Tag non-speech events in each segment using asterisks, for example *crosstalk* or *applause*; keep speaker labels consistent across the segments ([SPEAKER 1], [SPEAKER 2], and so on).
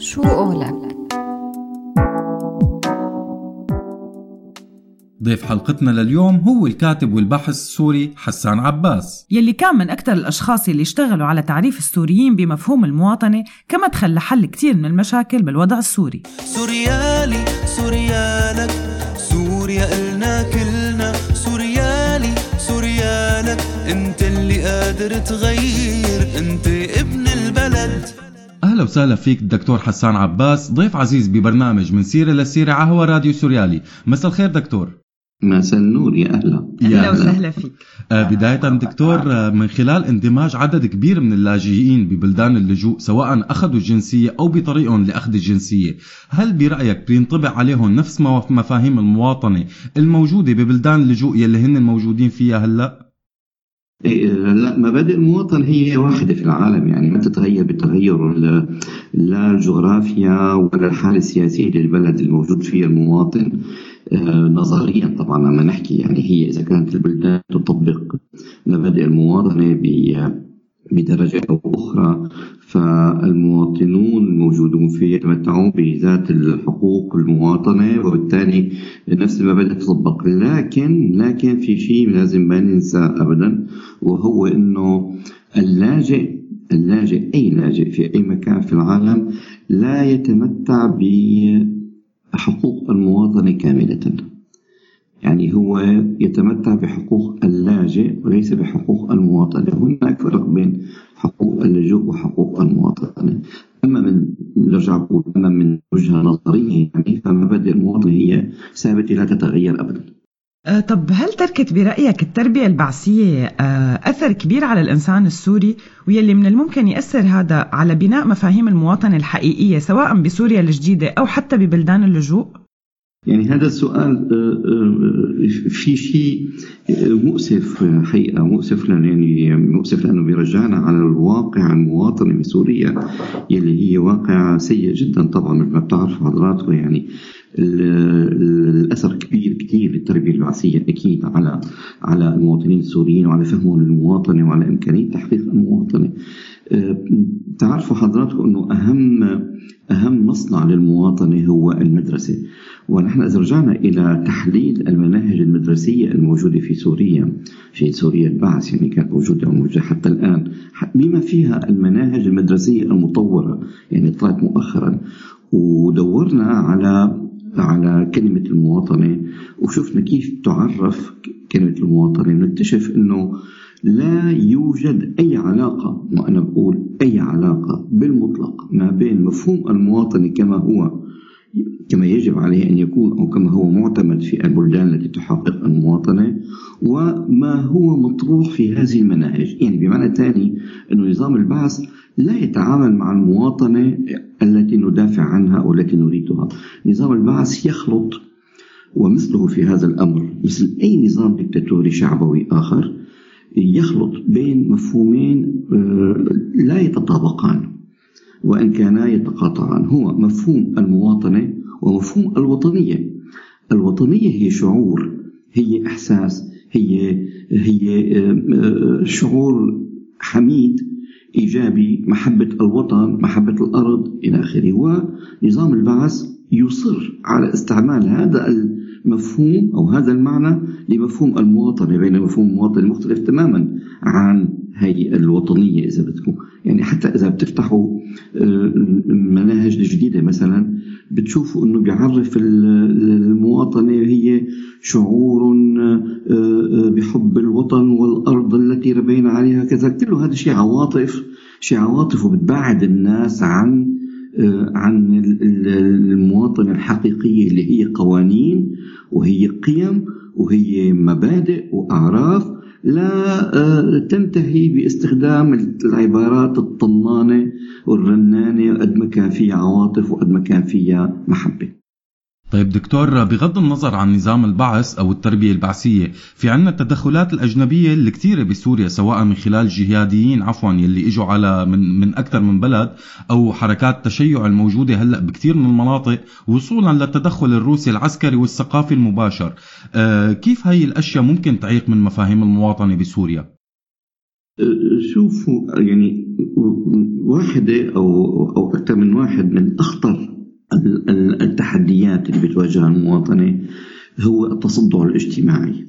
[SPEAKER 1] شو قولك؟
[SPEAKER 2] ضيف حلقتنا لليوم هو الكاتب والباحث السوري حسان عباس.
[SPEAKER 3] يلي كان من أكثر الأشخاص اللي اشتغلوا على تعريف السوريين بمفهوم المواطنة كمدخل لحل كتير من المشاكل بالوضع السوري.
[SPEAKER 4] سوريالي سوريالك سوريا إلنا كلنا. سوريالي سوريالك أنت اللي قادر تغير أنت
[SPEAKER 2] أهلا وسهلا فيك الدكتور حسان عباس ضيف عزيز ببرنامج من سيرة لسيره على هوا راديو سوريالي. مساء الخير دكتور.
[SPEAKER 5] مساء النور يا أهلا.
[SPEAKER 3] أهلا وسهلا فيك.
[SPEAKER 2] آه بداية دكتور آه من خلال اندماج عدد كبير من اللاجئين ببلدان اللجوء سواء أخذوا الجنسية أو بطريقهم لأخذ الجنسية هل برأيك بينطبق عليهم نفس مفاهيم المواطنة الموجودة ببلدان اللجوء يلي هن موجودين فيها هلأ؟
[SPEAKER 5] إيه، لا مبادئ المواطن هي واحدة في العالم. يعني ما تتغير بتغير لا الجغرافيا ولا الحالة السياسية للبلد الموجود فيها المواطن. آه، نظريا طبعا لما نحكي يعني هي إذا كانت البلدان تطبق مبادئ المواطنة بدرجة أو أخرى فالمواطنون الموجودون فيه يتمتعون بذات الحقوق المواطنة. وبالتالي نفس المبادئ تطبق. لكن لكن في شيء لازم ما ننسى أبدا وهو أنه اللاجئ اللاجئ أي لاجئ في أي مكان في العالم لا يتمتع بحقوق المواطنة كاملة. يعني هو يتمتع بحقوق اللاجئ وليس بحقوق المواطنة هناك فرق بين حقوق اللجوء وحقوق المواطنة أما من نرجع بقول أما من وجهة نظرية يعني فمبادئ المواطنة هي ثابتة لا تتغير أبدا.
[SPEAKER 3] أه طب هل تركت برأيك التربية البعثية أه أثر كبير على الإنسان السوري؟ ويلي من الممكن يأثر هذا على بناء مفاهيم المواطنة الحقيقية سواء بسوريا الجديدة أو حتى ببلدان اللجوء؟
[SPEAKER 5] يعني هذا السؤال آه، آه، في شيء مؤسف حقيقة مؤسف لأن يعني مؤسف لأنه بيرجعنا على الواقع المواطني بسوريا يلي هي واقع سيء جدا طبعا مثل ما بتعرفوا حضراتكم يعني الأثر كبير كثير للتربية البعثيه أكيد على على المواطنين السوريين وعلى فهمهم للمواطنة وعلى إمكانية تحقيق المواطنة. آه، تعرفوا حضراتكم إنه اهم أهم مصنع للمواطنة هو المدرسة ونحن إذا رجعنا إلى تحليل المناهج المدرسية الموجودة في سوريا في سوريا البعث يعني كانت موجودة وموجودة حتى الآن بما فيها المناهج المدرسية المطورة يعني طلعت مؤخرا ودورنا على على كلمة المواطنة وشفنا كيف تعرف كلمة المواطنة؟ نكتشف أنه لا يوجد أي علاقة ما أنا بقول أي علاقة بالمطلق ما بين مفهوم المواطنة كما هو كما يجب عليه أن يكون أو كما هو معتمد في البلدان التي تحقق المواطنة وما هو مطروح في هذه المناهج. يعني بمعنى ثاني أن نظام البعث لا يتعامل مع المواطنة التي ندافع عنها أو التي نريدها. نظام البعث يخلط ومثله في هذا الأمر مثل أي نظام دكتاتوري شعبوي آخر يخلط بين مفهومين آه، لا يتطابقان. وإن كانا يتقاطعان هو مفهوم المواطنة ومفهوم الوطنية. الوطنية هي شعور هي إحساس هي هي آه، شعور حميد إيجابي محبة الوطن محبة الأرض إلى آخره. ونظام البعث يصر على استعمال هذا المفهوم أو هذا المعنى لمفهوم المواطنة بين مفهوم المواطن مختلف تماما عن هي الوطنية إذا بدكم. يعني حتى إذا بتفتحوا آه، مناهج جديدة مثلا بتشوفوا أنه بيعرف المواطنة هي شعور آه، آه، بحب الوطن والأرض التي ربينا عليها كذا. كله هذا شيء عواطف شيء عواطف وبتبعد الناس عن عن المواطنة الحقيقية اللي هي قوانين وهي قيم وهي مبادئ وأعراف لا آه، تنتهي باستخدام العبارات الطنانة والرنانة قد ما كان فيها عواطف وقد ما كان فيها محبة.
[SPEAKER 2] طيب دكتور بغض النظر عن نظام البعث أو التربية البعثية، في عنا التدخلات الأجنبية الكثيرة بسوريا سواء من خلال جهاديين عفوا يلي إجوا على من من أكثر من بلد أو حركات التشيع الموجودة هلأ بكثير من المناطق وصولا للتدخل الروسي العسكري والثقافي المباشر. آه كيف هي الأشياء ممكن تعيق من مفاهيم المواطنة بسوريا؟
[SPEAKER 5] شوفوا يعني واحدة أو أو أكثر من واحد من أخطر التحديات اللي بتواجهها المواطنة هو التصدع الاجتماعي.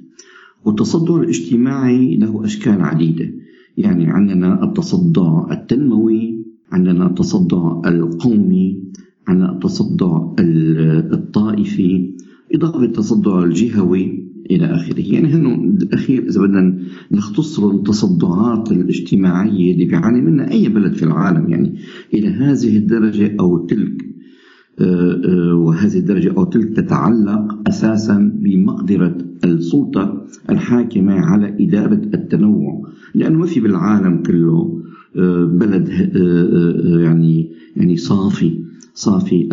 [SPEAKER 5] والتصدع الاجتماعي له أشكال عديدة. يعني عندنا التصدع التنموي عندنا التصدع القومي عندنا التصدع الطائفي إضافة التصدع الجهوي إلى آخره. يعني هنو الأخير إذا بدنا نختصر التصدعات الاجتماعية اللي بيعاني منها أي بلد في العالم يعني إلى هذه الدرجة أو تلك. وهذه الدرجة أو تلك تتعلق أساسا بمقدرة السلطة الحاكمة على إدارة التنوع. لأنه ما في بالعالم كله آه، بلد يعني يعني صافي. صافي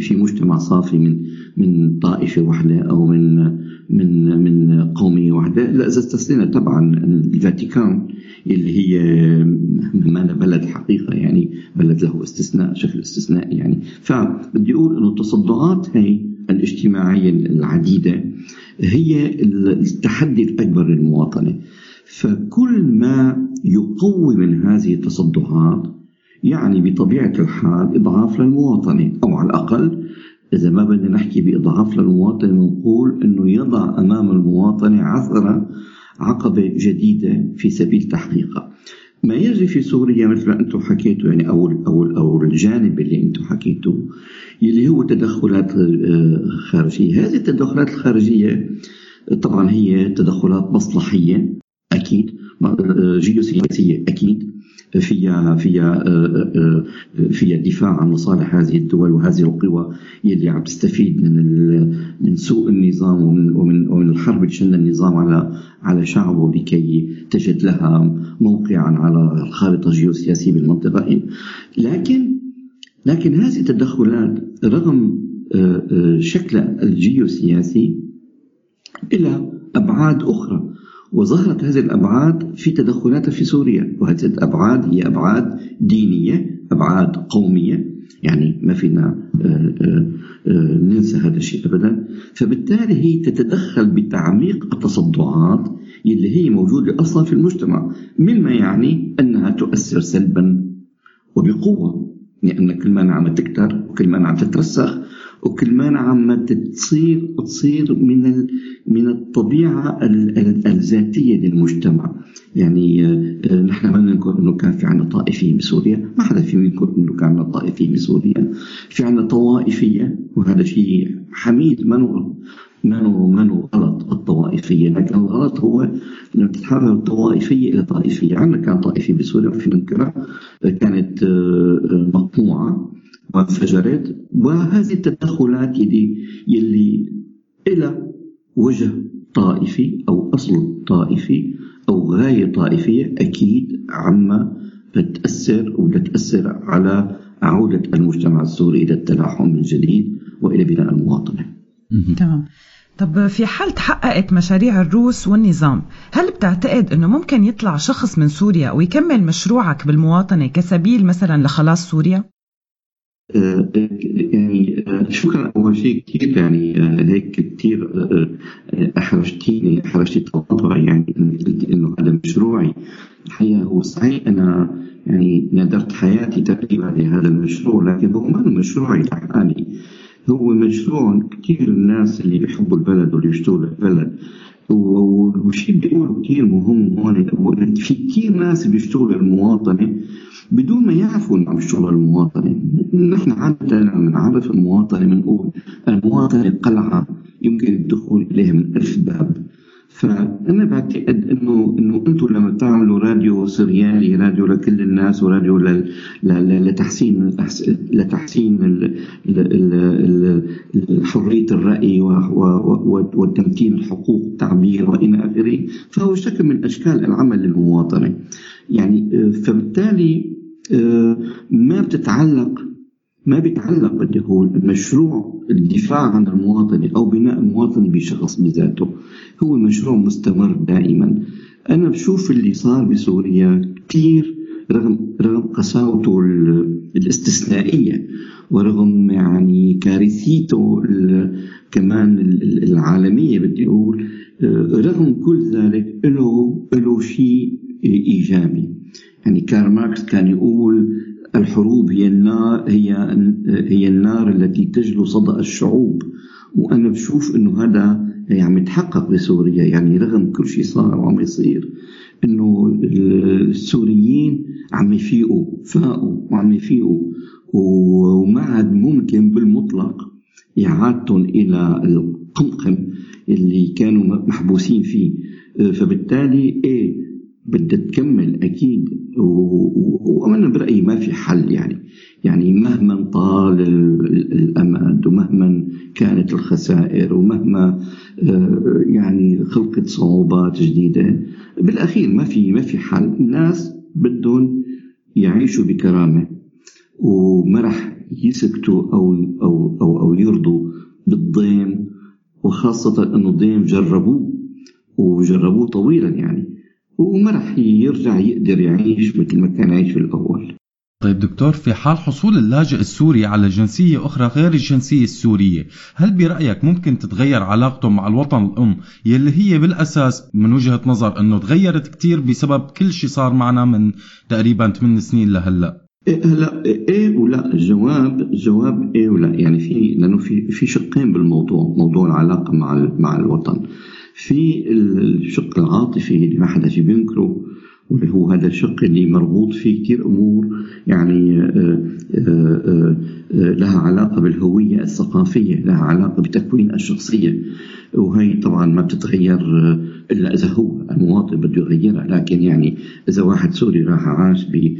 [SPEAKER 5] في مجتمع صافي من من طائفة واحدة أو من من من قومية واحدة لا إذا استثنينا طبعا الفاتيكان اللي هي ما بلد حقيقة يعني بلد له استثناء شكل استثنائي يعني. فبدي أقول أنه التصدعات هي الاجتماعية العديدة هي التحدي الأكبر للمواطنة. فكل ما يقوي من هذه التصدعات يعني بطبيعة الحال إضعاف للمواطنة أو على الأقل إذا ما بدنا نحكي بإضعاف للمواطن بنقول أنه يضع أمام المواطن عثرة عقبة جديدة في سبيل تحقيقها. ما يجري في سوريا مثل ما أنتم حكيتوا يعني أو أو أو الجانب اللي أنتم حكيتوه اللي هو تدخلات آه، خارجية، هذه التدخلات الخارجية طبعا هي تدخلات مصلحية أكيد آه، جيوسياسية أكيد. فيها فيها آه، آه، فيها دفاع عن مصالح هذه الدول وهذه القوى يلي عم تستفيد من من سوء النظام ومن ومن, ومن الحرب اللي شن النظام على على شعبه لكي تجد لها موقعا على الخارطة الجيوسياسية بالمنطقة. لكن لكن هذه التدخلات رغم آه، شكلها الجيوسياسي إلى أبعاد أخرى. وظهرت هذه الأبعاد في تدخلات في سوريا وهذه الأبعاد هي أبعاد دينية أبعاد قومية يعني ما فينا آه، آه، آه، ننسى هذا الشيء أبدا. فبالتالي هي تتدخل بتعميق التصدعات اللي هي موجودة أصلا في المجتمع مما يعني أنها تؤثر سلبا وبقوة لأن يعني كل ما عم تكتر وكل ما عم تترسخ وكل ما عم تصير تصير من من الطبيعة الذاتية للمجتمع. يعني آه، نحن ما ننكر انه كان في عندنا طائفيه بسوريا ما حدا فينا ينكر انه كان عندنا طائفيه بسوريا في عندنا طوائفية وهذا شيء حميد. ما ما ما غلط الطوائفية. لكن الغلط هو انه تتحرر الطوائفيه إلى طائفية. عندنا كان طائفيه بسوريا في ننكرها كانت آه، مقطوعة. وانفجرت وهذه التدخلات يلي يلي إلى وجه طائفي أو أصل طائفي أو غاية طائفية أكيد عما بتأثر وبتأثر على عودة المجتمع السوري إلى التلاحم من جديد وإلى بناء المواطنة.
[SPEAKER 3] تمام. طب في حال تحققت مشاريع الروس والنظام هل بتعتقد أنه ممكن يطلع شخص من سوريا ويكمل مشروعك بالمواطنة كسبيل مثلا لخلاص سوريا؟
[SPEAKER 5] يعني شكرا. أول شيء كثير يعني هيك كثير أحرجتيني أحرجتي تواضعي يعني إنه هذا مشروعي. الحقيقة هو صحيح أنا يعني نادرت حياتي تقريبا لهذا المشروع لكن هو ما مشروعي لحالي هو مشروع كثير الناس اللي بيحبوا البلد واللي بيشتغلوا البلد. اللي بيقولوا كثير مهم هون في كثير ناس بيشتغلوا المواطنه بدون ما يعرفوا إنه عم يشتغلوا المواطنه نحن عادة لما نعرف المواطنة بنقول المواطنة قلعه يمكن الدخول إليها من ألف باب. فأنا بعتقد انه إنه أنتم لما تعملوا راديو سريالي راديو لكل الناس وراديو لتحسين لتحسين حرية الرأي وتمكين الحقوق التعبير وإلى آخره. فهو شكل من أشكال العمل للمواطنه يعني فبالتالي آه، ما بتتعلق ما بيتعلق بدي أقول المشروع الدفاع عن المواطن أو بناء المواطن بشخص بذاته. هو مشروع مستمر دائما. أنا بشوف اللي صار بسوريا كثير رغم رغم قساوته الاستثنائية ورغم يعني كارثيته كمان العالمية بدي أقول آه، رغم كل ذلك له له شيء إيجابي. يعني كارل ماركس كان يقول الحروب هي النار هي هي النار التي تجلو صدأ الشعوب. وأنا بشوف إنه هذا يعني متحقق بسوريا. يعني رغم كل شيء صار وعم يصير إنه السوريين عم يفيقوا فاقوا وعم يفيقوا. وما عاد ممكن بالمطلق إعادتهم إلى القمقم اللي كانوا محبوسين فيه. فبالتالي إيه بدها تكمل أكيد. وأنا برأيي ما في حل يعني. يعني مهما طال الأمد ومهما كانت الخسائر ومهما آه، يعني خلقت صعوبات جديدة بالأخير ما في ما في حل. الناس بدهم يعيشوا بكرامة. وما راح يسكتوا أو أو أو أو يرضوا بالضيم وخاصة إنه الضيم جربوه وجربوه طويلا يعني. وما راح يرجع يقدر يعيش مثل ما كان يعيش في الأول.
[SPEAKER 2] طيب دكتور في حال حصول اللاجئ السوري على جنسية أخرى غير الجنسية السورية هل برأيك ممكن تتغير علاقته مع الوطن الأم يلي هي بالأساس من وجهة نظر أنه تغيرت كتير بسبب كل شيء صار معنا من تقريبا 8 سنين لهلأ؟
[SPEAKER 5] إيه هلأ إيه ولا الجواب الجواب إيه ولا يعني في لأنه في في شقين بالموضوع موضوع العلاقة مع مع الوطن. في الشق العاطفي اللي ما حدا في بينكره واللي هو هذا الشق اللي مربوط فيه كثير أمور يعني آه، آه، آه، لها علاقة بالهوية الثقافية، لها علاقة بتكوين الشخصية. وهي طبعا ما بتتغير إلا إذا هو المواطن بده يغيرها، لكن يعني إذا واحد سوري راح عاش ب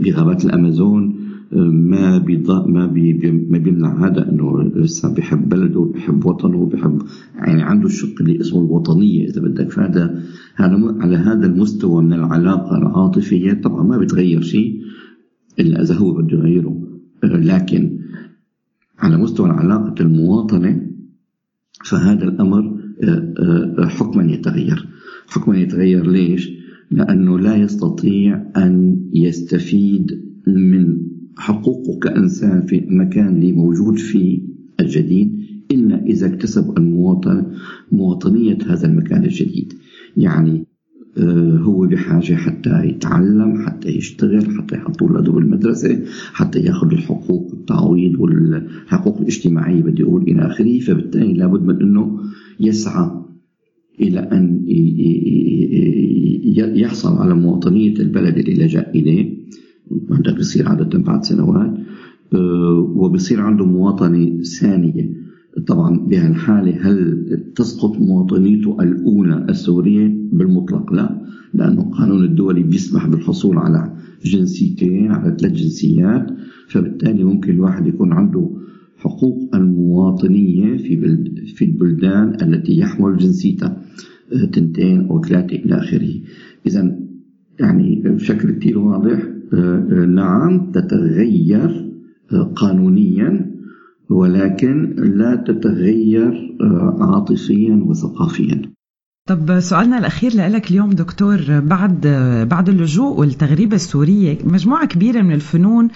[SPEAKER 5] بغابات الأمازون ما بيضاء ما بي ما بيمنع هذا إنه لسه بيحب بلده وبيحب وطنه وبيحب يعني عنده الشق اللي اسمه الوطنية. إذا بدك فهذا هذا على هذا المستوى من العلاقة العاطفية طبعا ما بتغير شيء إلا إذا هو بده يغيره. لكن على مستوى علاقه المواطنة فهذا الأمر حكما يتغير حكما يتغير ليش؟ لأنه لا يستطيع أن يستفيد من حقوقه كإنسان في المكان اللي موجود فيه الجديد إلا إذا اكتسب المواطن مواطنية هذا المكان الجديد يعني هو بحاجة حتى يتعلم حتى يشتغل حتى يحط أولاده بالمدرسة حتى ياخذ الحقوق التعويض والحقوق الاجتماعية بدي أقول إلى آخره. فبالتالي لابد من أنه يسعى إلى أن يحصل على مواطنية البلد اللي لجأ إليه. هذا بيصير عادة بعد سنوات. آه، وبصير عنده مواطنة ثانية. طبعا بهالحالة هل تسقط مواطنيته الأولى السورية؟ بالمطلق لا لأنه القانون الدولي بيسمح بالحصول على جنسيتين على ثلاث جنسيات فبالتالي ممكن الواحد يكون عنده حقوق المواطنية في بلد في البلدان التي يحمل جنسيتها آه، تنتين أو ثلاثة إلى آخره. إذا يعني بشكل كثير واضح نعم تتغير قانونيا ولكن لا تتغير عاطفيا وثقافيا
[SPEAKER 3] طب سؤالنا الأخير لك اليوم دكتور بعد بعد اللجوء والتغريبة السورية مجموعة كبيرة من الفنون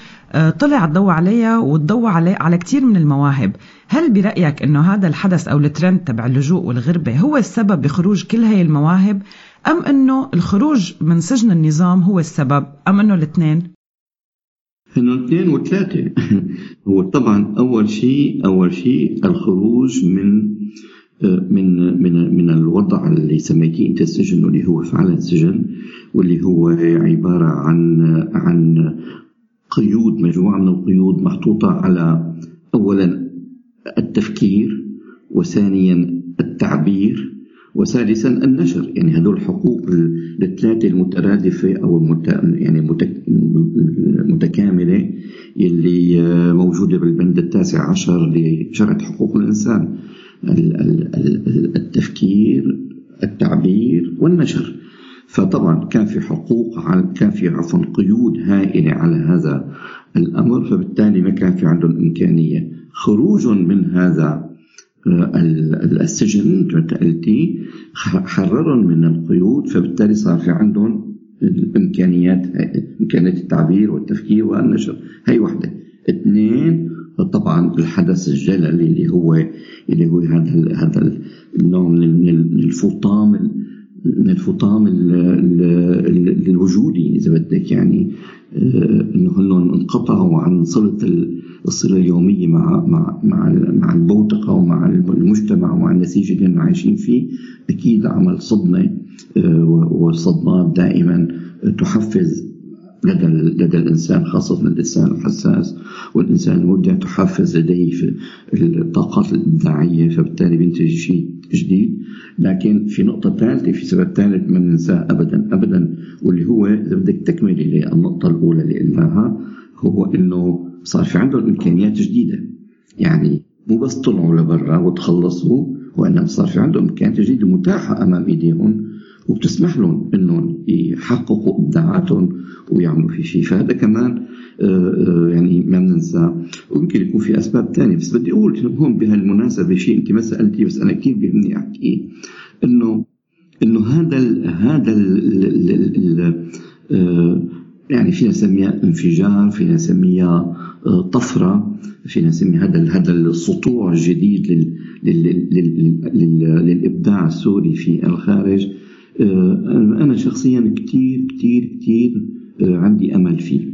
[SPEAKER 3] طلع الضوء عليها والضوء على على كثير من المواهب هل برأيك أنه هذا الحدث أو الترند تبع اللجوء والغربة هو السبب بخروج كل هاي المواهب أم أنه الخروج من سجن النظام هو السبب أم أنه الاثنين؟
[SPEAKER 5] انه اثنين وثلاثة. *laughs* هو طبعا أول شيء أول شيء الخروج من من من من الوضع اللي سميتيه أنت السجن واللي هو فعلا سجن واللي هو عبارة عن عن قيود مجموعة من القيود محطوطة على اولا التفكير وثانيا التعبير وثالثا النشر. يعني هذول الحقوق الثلاثة المترادفة أو المت... يعني المتكامله اللي موجودة بالبند التاسع عشر لشرع حقوق الإنسان. التفكير التعبير والنشر. فطبعا كان في حقوق كان في عفوا قيود هائلة على هذا الأمر فبالتالي ما كان في عندهم إمكانية. خروج من هذا آه، السجن قلتي حررهم من القيود فبالتالي صار في عندهم الإمكانيات إمكانيات التعبير والتفكير والنشر. هي وحده اثنين طبعا الحدث الجلل اللي هو اللي هو هذا هذا النوع من الفطام من الفطام الوجودي إذا بدك يعني إنه هن انقطعوا عن صلة الصله اليومية مع مع مع مع البوتقه ومع المجتمع ومع النسيج اللي إحنا عايشين فيه. أكيد عمل صدمة والصدمات دائما تحفز لدى لدى الإنسان خاصة الإنسان الحساس والإنسان المبدع تحفز لديه في الطاقات الابداعيه فبالتالي بينتج شيء جديد. لكن في نقطة ثالثة في سبب ثالث ما ننساه ابدا ابدا واللي هو اذا بدك تكمله للنقطه الأولى اللي قلناها هو إنه صار في عندهم إمكانيات جديدة. يعني مو بس طلعوا لبرا وتخلصوا وإنما صار في عندهم إمكانيات جديدة متاحه أمام إيديهم. وبتسمح لهم إنهم يحققوا إبداعاتهم ويعملوا في شيء. فهذا كمان آه، آه، يعني ما بننسى ويمكن يكون في أسباب ثانية بس بدي أقول هون بهالمناسبة شيء أنت ما سالتي بس أنا كثير بيهمني أحكيه. إنه إنه هذا ال هذا ال آه، يعني فينا نسميها انفجار فينا نسميها طفرة فينا نسمي هذا هذا السطوع الجديد لل لل لل للإبداع السوري في الخارج. أنا شخصيا كثير كثير كثير عندي أمل فيه.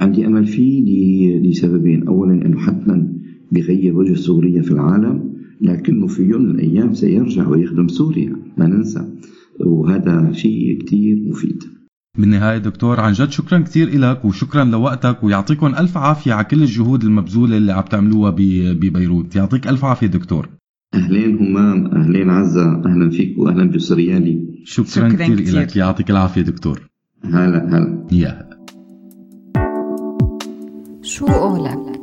[SPEAKER 5] عندي أمل فيه لسببين. اولا انه حتما بيغير وجه سوريا في العالم لكنه في يوم من الأيام سيرجع ويخدم سوريا. ما ننسى. وهذا شيء كثير مفيد.
[SPEAKER 2] بالنهاية دكتور عن جد شكرا كثير لك وشكرا لوقتك ويعطيكم ألف عافية على كل الجهود المبذولة اللي عم تعملوها ببيروت. يعطيك ألف عافية دكتور.
[SPEAKER 5] أهلين همام أهلين عزة أهلا فيك وأهلا بسريالي
[SPEAKER 2] شكرا, شكرا كثير, كثير. لك يعطيك العافية دكتور.
[SPEAKER 5] هلا هلا.
[SPEAKER 2] يا
[SPEAKER 1] شو قولك